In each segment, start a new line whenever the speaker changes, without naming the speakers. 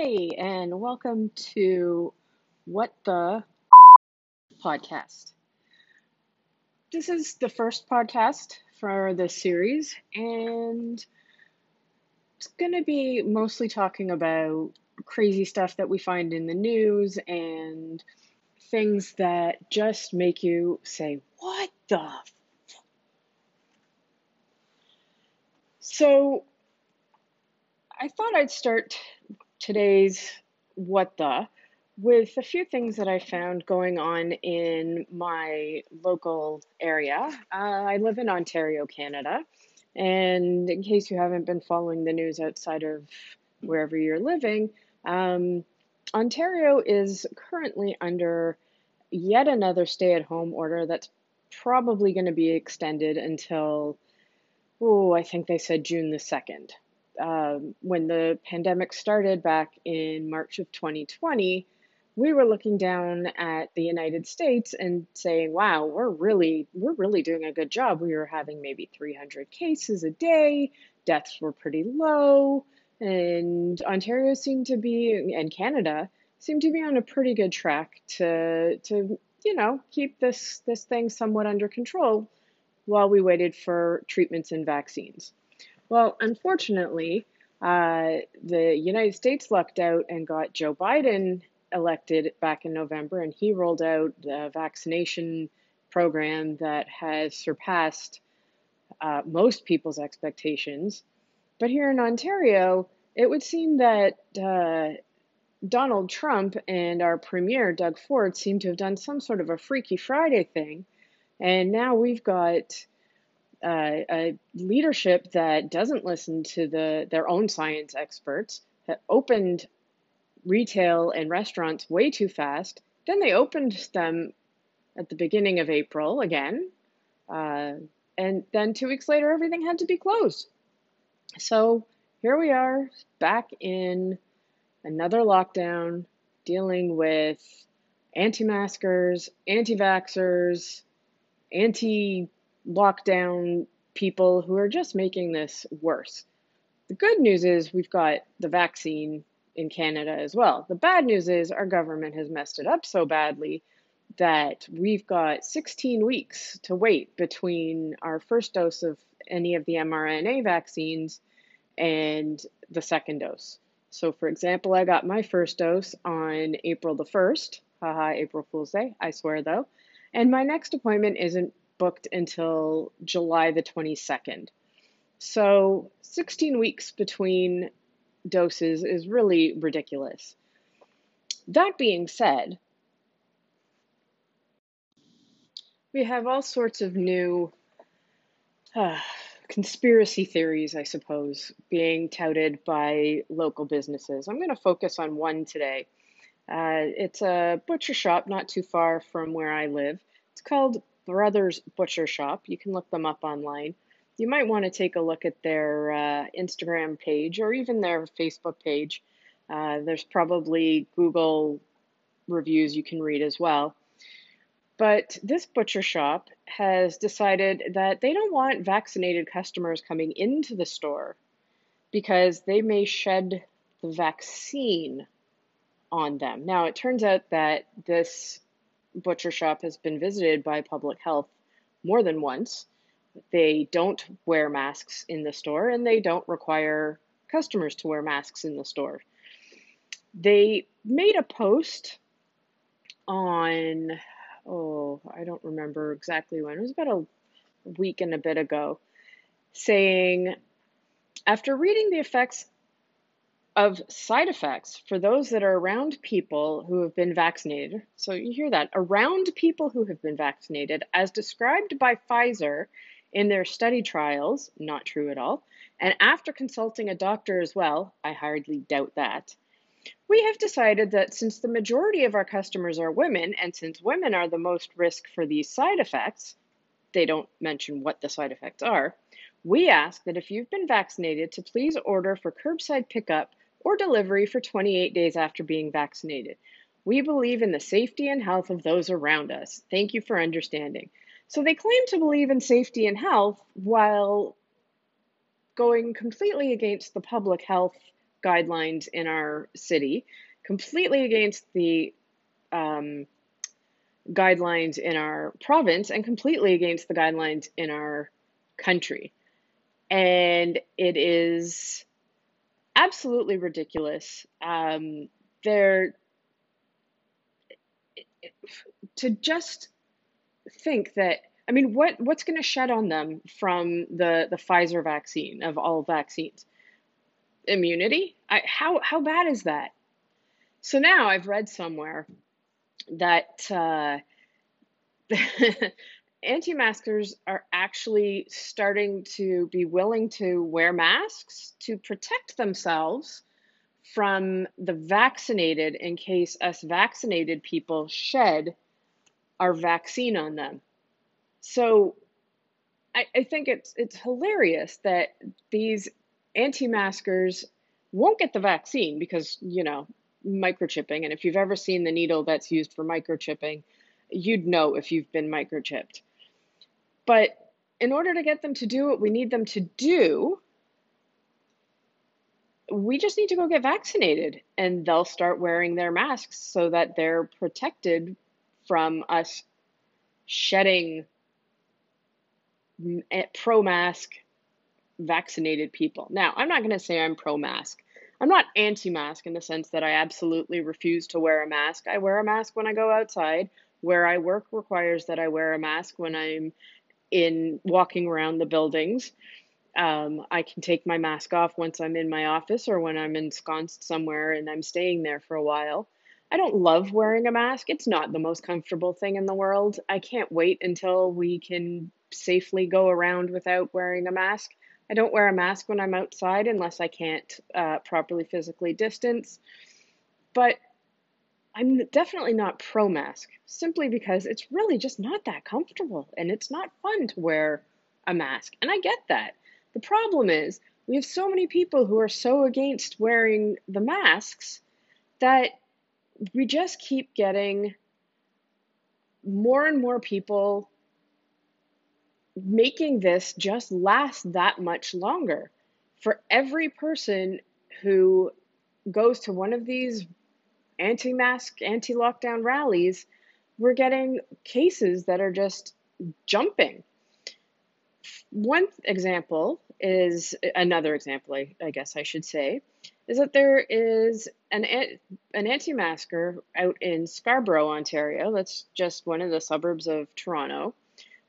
Hey, and welcome to What the podcast. This is the first podcast for this series, and it's going to be mostly talking about crazy stuff that we find in the news and things that just make you say, What the? F-? So, I thought I'd start today's What the with a few things that I found going on in my local area. Uh, I live in Ontario, Canada. And in case you haven't been following the news outside of wherever you're living, um, Ontario is currently under yet another stay at home order that's probably going to be extended until, oh, I think they said June the 2nd. Um, when the pandemic started back in March of 2020, we were looking down at the United States and saying, "Wow, we're really we're really doing a good job." We were having maybe 300 cases a day, deaths were pretty low, and Ontario seemed to be and Canada seemed to be on a pretty good track to to you know keep this this thing somewhat under control while we waited for treatments and vaccines. Well, unfortunately, uh, the United States lucked out and got Joe Biden elected back in November, and he rolled out the vaccination program that has surpassed uh, most people's expectations. But here in Ontario, it would seem that uh, Donald Trump and our premier, Doug Ford, seem to have done some sort of a Freaky Friday thing. And now we've got uh, a leadership that doesn't listen to the their own science experts, that opened retail and restaurants way too fast. Then they opened them at the beginning of April again. Uh, and then two weeks later, everything had to be closed. So here we are back in another lockdown, dealing with anti maskers, anti vaxxers, anti lockdown people who are just making this worse. The good news is we've got the vaccine in Canada as well. The bad news is our government has messed it up so badly that we've got 16 weeks to wait between our first dose of any of the mRNA vaccines and the second dose. So, for example, I got my first dose on April the 1st. Haha, April Fool's Day. I swear though. And my next appointment isn't booked until July the 22nd. So, 16 weeks between doses is really ridiculous. That being said, we have all sorts of new uh, conspiracy theories, I suppose, being touted by local businesses. I'm going to focus on one today. Uh, it's a butcher shop not too far from where I live. It's called Brothers Butcher Shop. You can look them up online. You might want to take a look at their uh, Instagram page or even their Facebook page. Uh, there's probably Google reviews you can read as well. But this butcher shop has decided that they don't want vaccinated customers coming into the store because they may shed the vaccine on them. Now, it turns out that this butcher shop has been visited by public health more than once. They don't wear masks in the store and they don't require customers to wear masks in the store. They made a post on, oh, I don't remember exactly when, it was about a week and a bit ago, saying, after reading the effects of side effects for those that are around people who have been vaccinated. So you hear that around people who have been vaccinated, as described by Pfizer in their study trials, not true at all. And after consulting a doctor as well, I hardly doubt that. We have decided that since the majority of our customers are women, and since women are the most risk for these side effects, they don't mention what the side effects are. We ask that if you've been vaccinated to please order for curbside pickup or delivery for 28 days after being vaccinated. We believe in the safety and health of those around us. Thank you for understanding. So they claim to believe in safety and health while going completely against the public health guidelines in our city, completely against the um, guidelines in our province, and completely against the guidelines in our country. And it is absolutely ridiculous. Um, they're to just think that I mean, what what's going to shed on them from the the Pfizer vaccine of all vaccines? Immunity? I, how how bad is that? So now I've read somewhere that uh, anti-maskers are actually starting to be willing to wear masks to protect themselves from the vaccinated in case us vaccinated people shed our vaccine on them. So I, I think it's it's hilarious that these anti-maskers won't get the vaccine because, you know, microchipping. And if you've ever seen the needle that's used for microchipping, you'd know if you've been microchipped. But in order to get them to do what we need them to do, we just need to go get vaccinated and they'll start wearing their masks so that they're protected from us shedding eh, pro mask vaccinated people. Now, I'm not going to say I'm pro mask. I'm not anti mask in the sense that I absolutely refuse to wear a mask. I wear a mask when I go outside. Where I work requires that I wear a mask when I'm in walking around the buildings. Um, I can take my mask off once I'm in my office or when I'm ensconced somewhere and I'm staying there for a while. I don't love wearing a mask. It's not the most comfortable thing in the world. I can't wait until we can safely go around without wearing a mask. I don't wear a mask when I'm outside unless I can't uh, properly physically distance. But I'm definitely not pro mask simply because it's really just not that comfortable and it's not fun to wear a mask. And I get that. The problem is, we have so many people who are so against wearing the masks that we just keep getting more and more people making this just last that much longer. For every person who goes to one of these anti mask, anti lockdown rallies, we're getting cases that are just jumping one example is another example, I, I guess I should say, is that there is an an anti-masker out in Scarborough, Ontario. That's just one of the suburbs of Toronto,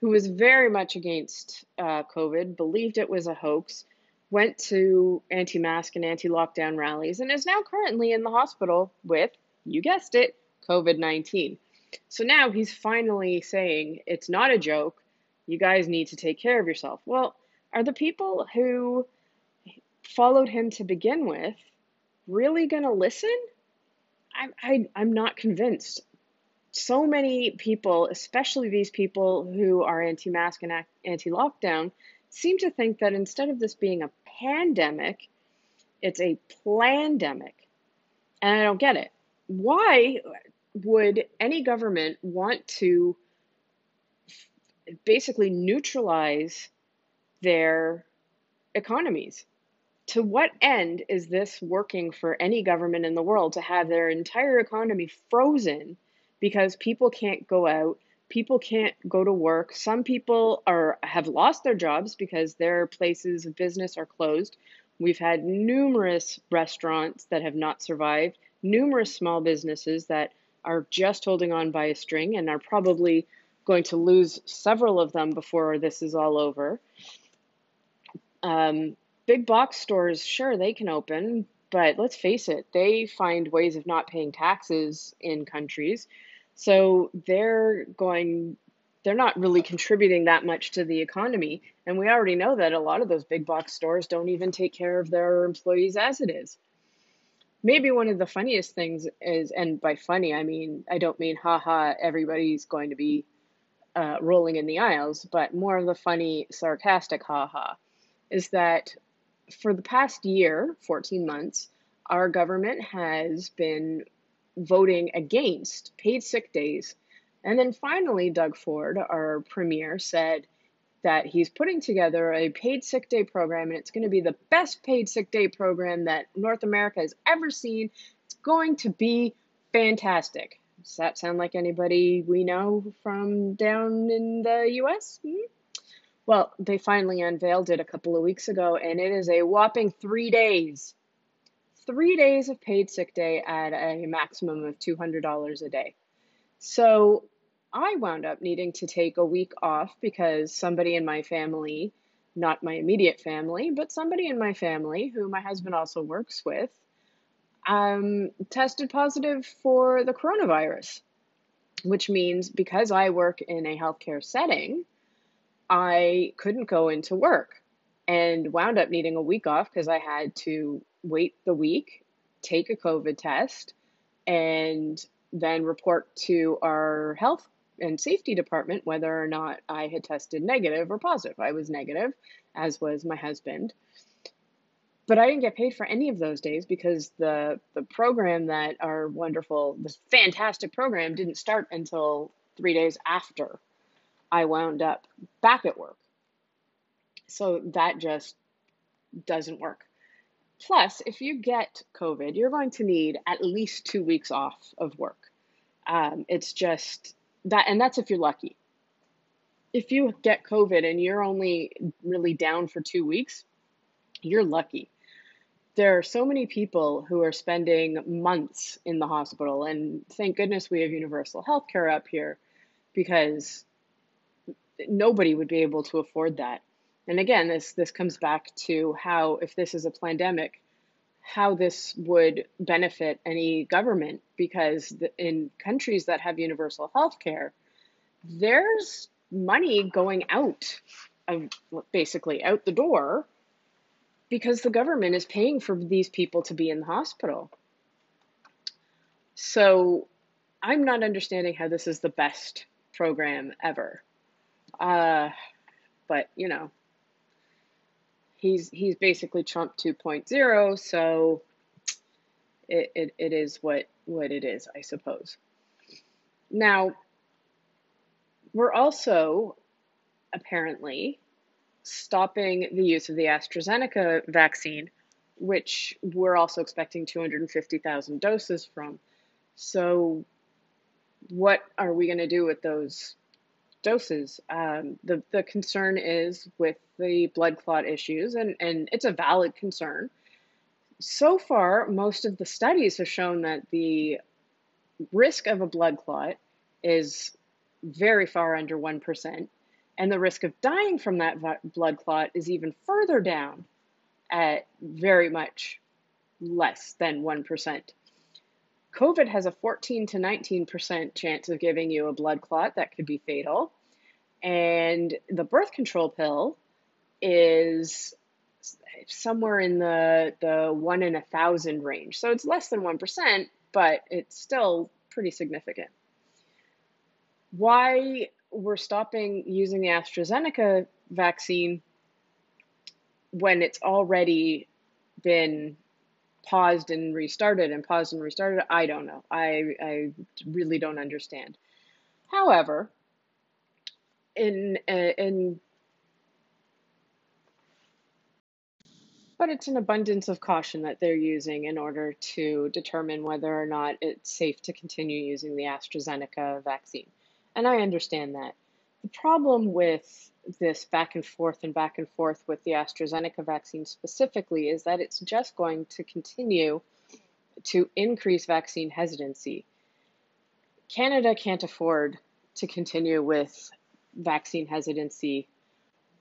who was very much against uh, COVID, believed it was a hoax, went to anti-mask and anti-lockdown rallies, and is now currently in the hospital with, you guessed it, COVID nineteen. So now he's finally saying it's not a joke you guys need to take care of yourself. Well, are the people who followed him to begin with really going to listen? I, I, I'm not convinced. So many people, especially these people who are anti mask and anti lockdown, seem to think that instead of this being a pandemic, it's a plandemic. And I don't get it. Why would any government want to basically neutralize their economies. To what end is this working for any government in the world to have their entire economy frozen because people can't go out, people can't go to work, some people are have lost their jobs because their places of business are closed. We've had numerous restaurants that have not survived, numerous small businesses that are just holding on by a string and are probably going to lose several of them before this is all over. Um, big box stores, sure, they can open, but let's face it, they find ways of not paying taxes in countries. So they're going, they're not really contributing that much to the economy. And we already know that a lot of those big box stores don't even take care of their employees as it is. Maybe one of the funniest things is, and by funny, I mean, I don't mean, haha, everybody's going to be uh, rolling in the aisles, but more of the funny, sarcastic ha ha, is that for the past year, 14 months, our government has been voting against paid sick days. And then finally, Doug Ford, our premier, said that he's putting together a paid sick day program, and it's going to be the best paid sick day program that North America has ever seen. It's going to be fantastic. Does that sound like anybody we know from down in the US? Hmm? Well, they finally unveiled it a couple of weeks ago, and it is a whopping three days. Three days of paid sick day at a maximum of $200 a day. So I wound up needing to take a week off because somebody in my family, not my immediate family, but somebody in my family who my husband also works with, um, tested positive for the coronavirus, which means because I work in a healthcare setting, I couldn't go into work and wound up needing a week off because I had to wait the week, take a COVID test, and then report to our health and safety department whether or not I had tested negative or positive. I was negative, as was my husband. But I didn't get paid for any of those days because the the program that our wonderful, this fantastic program didn't start until three days after I wound up back at work. So that just doesn't work. Plus, if you get COVID, you're going to need at least two weeks off of work. Um, it's just that, and that's if you're lucky. If you get COVID and you're only really down for two weeks, you're lucky. There are so many people who are spending months in the hospital, and thank goodness we have universal health care up here because nobody would be able to afford that. And again, this this comes back to how if this is a pandemic, how this would benefit any government because in countries that have universal health care, there's money going out of basically out the door because the government is paying for these people to be in the hospital. So I'm not understanding how this is the best program ever. Uh, but you know, he's he's basically Trump 2.0, so it, it, it is what what it is, I suppose. Now, we're also apparently stopping the use of the AstraZeneca vaccine, which we're also expecting 250,000 doses from. So, what are we going to do with those doses. Um, the, the concern is with the blood clot issues, and, and it's a valid concern. So far, most of the studies have shown that the risk of a blood clot is very far under 1%, and the risk of dying from that blood clot is even further down at very much less than 1%. COVID has a 14 to 19% chance of giving you a blood clot that could be fatal. And the birth control pill is somewhere in the, the one in a thousand range. So it's less than 1%, but it's still pretty significant. Why we're stopping using the AstraZeneca vaccine when it's already been paused and restarted and paused and restarted, I don't know. I, I really don't understand. However, in uh, in but it's an abundance of caution that they're using in order to determine whether or not it's safe to continue using the AstraZeneca vaccine. And I understand that. The problem with this back and forth and back and forth with the AstraZeneca vaccine specifically is that it's just going to continue to increase vaccine hesitancy. Canada can't afford to continue with vaccine hesitancy,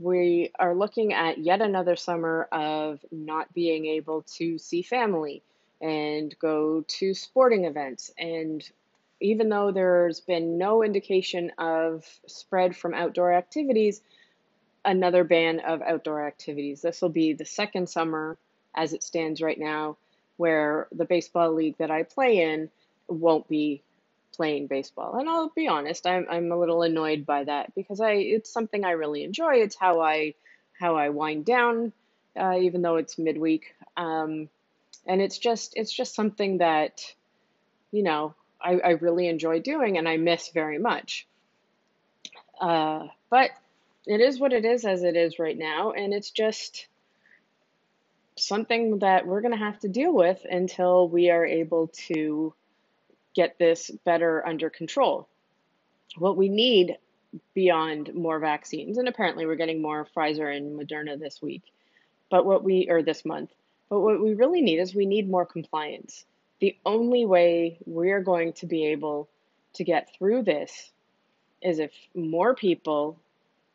we are looking at yet another summer of not being able to see family and go to sporting events. And even though there's been no indication of spread from outdoor activities, another ban of outdoor activities. This will be the second summer as it stands right now where the baseball league that I play in won't be playing baseball. And I'll be honest, I'm I'm a little annoyed by that because I it's something I really enjoy. It's how I how I wind down, uh, even though it's midweek. Um, and it's just it's just something that, you know, I, I really enjoy doing and I miss very much. Uh, but it is what it is as it is right now, and it's just something that we're going to have to deal with until we are able to get this better under control. What we need beyond more vaccines, and apparently we're getting more Pfizer and Moderna this week, but what we, or this month, but what we really need is we need more compliance. The only way we're going to be able to get through this is if more people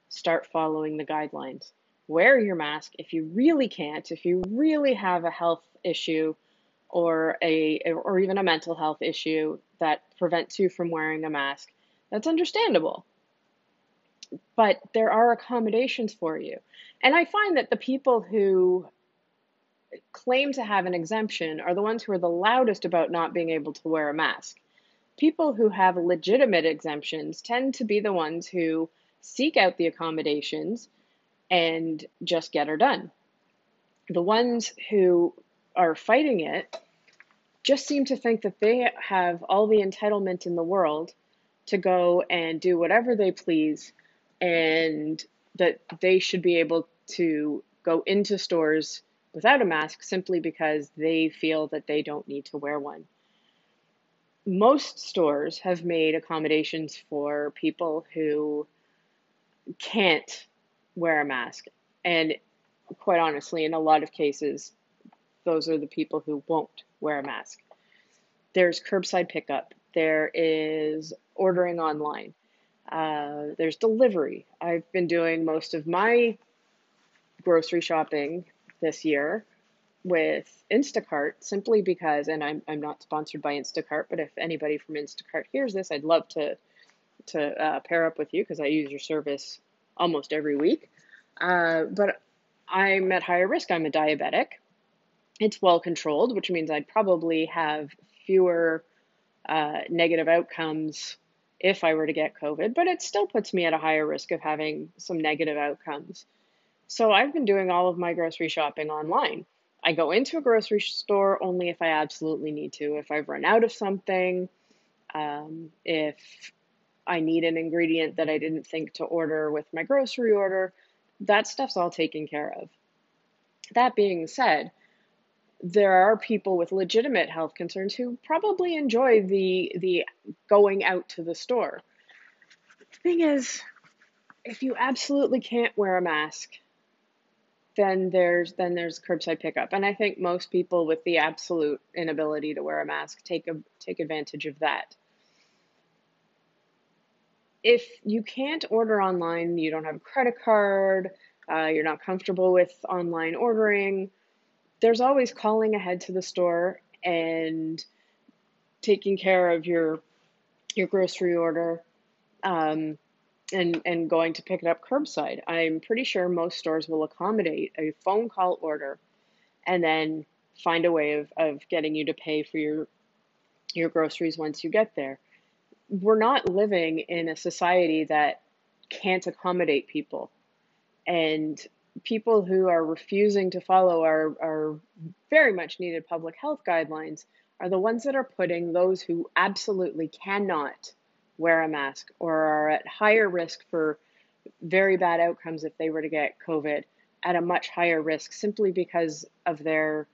start following the guidelines. Wear your mask if you really can't, if you really have a health issue or a or even a mental health issue that prevents you from wearing a mask. That's understandable. But there are accommodations for you. And I find that the people who claim to have an exemption are the ones who are the loudest about not being able to wear a mask. People who have legitimate exemptions tend to be the ones who seek out the accommodations and just get her done. The ones who are fighting it just seem to think that they have all the entitlement in the world to go and do whatever they please and that they should be able to go into stores without a mask simply because they feel that they don't need to wear one. Most stores have made accommodations for people who can't wear a mask. And quite honestly, in a lot of cases, those are the people who won't wear a mask. There's curbside pickup, there is ordering online, uh, there's delivery. I've been doing most of my grocery shopping this year with Instacart simply because, and I'm, I'm not sponsored by Instacart, but if anybody from Instacart hears this, I'd love to to uh, pair up with you because I use your service almost every week. Uh, but I'm at higher risk. I'm a diabetic. It's well controlled, which means I'd probably have fewer uh, negative outcomes if I were to get COVID, but it still puts me at a higher risk of having some negative outcomes. So I've been doing all of my grocery shopping online. I go into a grocery store only if I absolutely need to. If I've run out of something, um, if I need an ingredient that I didn't think to order with my grocery order, that stuff's all taken care of. That being said, there are people with legitimate health concerns who probably enjoy the the going out to the store. The thing is, if you absolutely can't wear a mask, then there's then there's curbside pickup and i think most people with the absolute inability to wear a mask take a take advantage of that if you can't order online you don't have a credit card uh, you're not comfortable with online ordering there's always calling ahead to the store and taking care of your your grocery order um, and and going to pick it up curbside. I'm pretty sure most stores will accommodate a phone call order and then find a way of, of getting you to pay for your your groceries once you get there. We're not living in a society that can't accommodate people. And people who are refusing to follow our, our very much needed public health guidelines are the ones that are putting those who absolutely cannot wear a mask or are at higher risk for very bad outcomes if they were to get COVID at a much higher risk simply because of their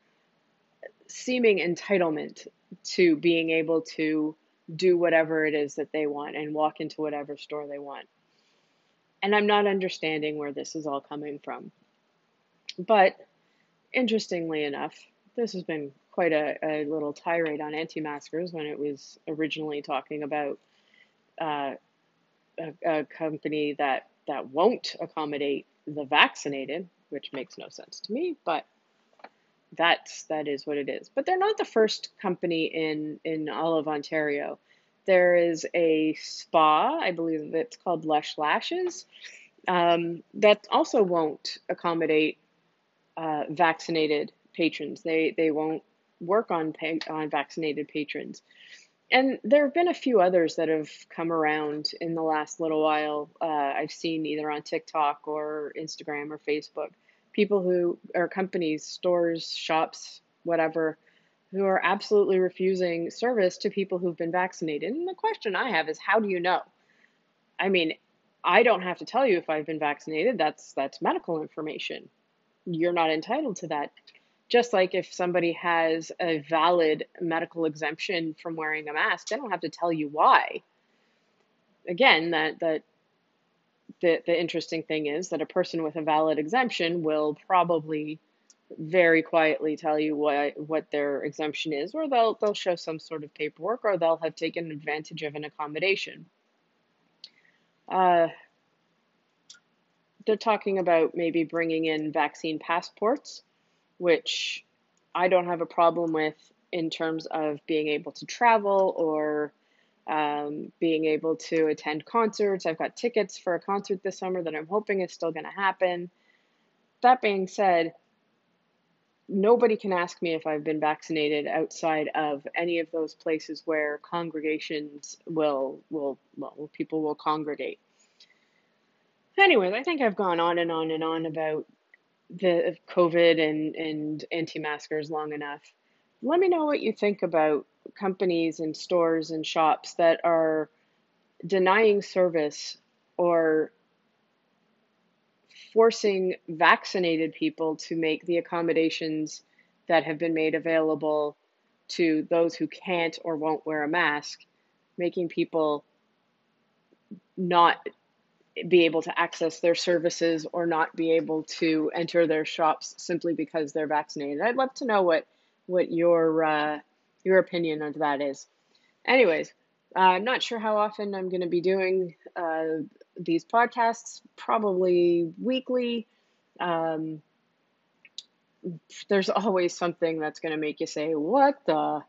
seeming entitlement to being able to do whatever it is that they want and walk into whatever store they want. And I'm not understanding where this is all coming from. But interestingly enough, this has been quite a, a little tirade on anti maskers when it was originally talking about uh, a, a company that that won't accommodate the vaccinated, which makes no sense to me, but that's that is what it is. But they're not the first company in in all of Ontario. There is a spa, I believe it's called Lush Lashes, um, that also won't accommodate uh, vaccinated patrons. They they won't work on on vaccinated patrons and there have been a few others that have come around in the last little while. Uh, I've seen either on TikTok or Instagram or Facebook, people who are companies, stores, shops, whatever, who are absolutely refusing service to people who've been vaccinated. And the question I have is, how do you know? I mean, I don't have to tell you if I've been vaccinated. That's that's medical information. You're not entitled to that. Just like if somebody has a valid medical exemption from wearing a mask, they don't have to tell you why. Again, that that the the interesting thing is that a person with a valid exemption will probably very quietly tell you what what their exemption is, or they'll they'll show some sort of paperwork, or they'll have taken advantage of an accommodation. Uh, they're talking about maybe bringing in vaccine passports, which I don't have a problem with in terms of being able to travel or um, being able to attend concerts. I've got tickets for a concert this summer that I'm hoping is still going to happen. That being said, nobody can ask me if I've been vaccinated outside of any of those places where congregations will will well people will congregate. Anyways, I think I've gone on and on and on about the COVID and and anti-maskers long enough. Let me know what you think about companies and stores and shops that are denying service or forcing vaccinated people to make the accommodations that have been made available to those who can't or won't wear a mask, making people not be able to access their services or not be able to enter their shops simply because they're vaccinated. I'd love to know what what your uh, your opinion on that is. Anyways, uh, I'm not sure how often I'm going to be doing uh, these podcasts, probably weekly. Um, there's always something that's going to make you say, What the?